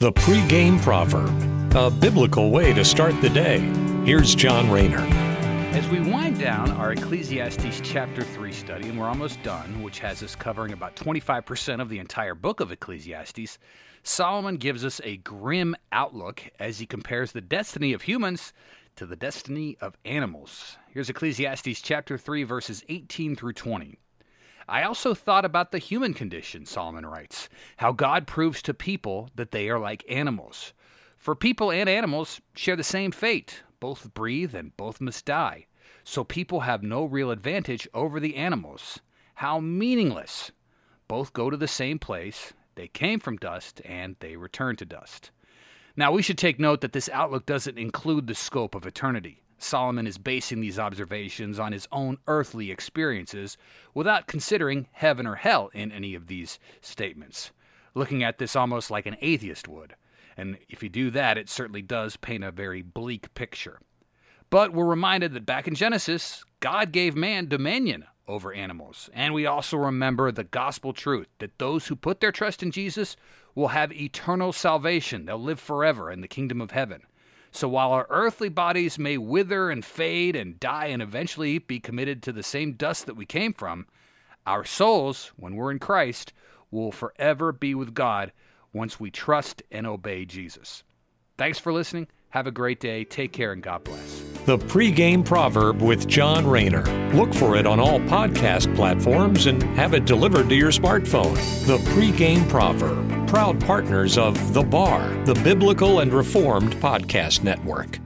The pregame proverb, a biblical way to start the day. Here's John Rayner. As we wind down our Ecclesiastes chapter 3 study, and we're almost done, which has us covering about 25% of the entire book of Ecclesiastes, Solomon gives us a grim outlook as he compares the destiny of humans to the destiny of animals. Here's Ecclesiastes chapter 3, verses 18 through 20. I also thought about the human condition, Solomon writes, how God proves to people that they are like animals. For people and animals share the same fate both breathe and both must die. So people have no real advantage over the animals. How meaningless! Both go to the same place, they came from dust, and they return to dust. Now, we should take note that this outlook doesn't include the scope of eternity. Solomon is basing these observations on his own earthly experiences without considering heaven or hell in any of these statements, looking at this almost like an atheist would. And if you do that, it certainly does paint a very bleak picture. But we're reminded that back in Genesis, God gave man dominion over animals. And we also remember the gospel truth that those who put their trust in Jesus will have eternal salvation. They'll live forever in the kingdom of heaven. So while our earthly bodies may wither and fade and die and eventually be committed to the same dust that we came from, our souls, when we're in Christ, will forever be with God once we trust and obey Jesus. Thanks for listening. Have a great day. Take care and God bless. The pregame proverb with John Rayner. Look for it on all podcast platforms and have it delivered to your smartphone. The pregame proverb, proud partners of The Bar, the Biblical and Reformed Podcast Network.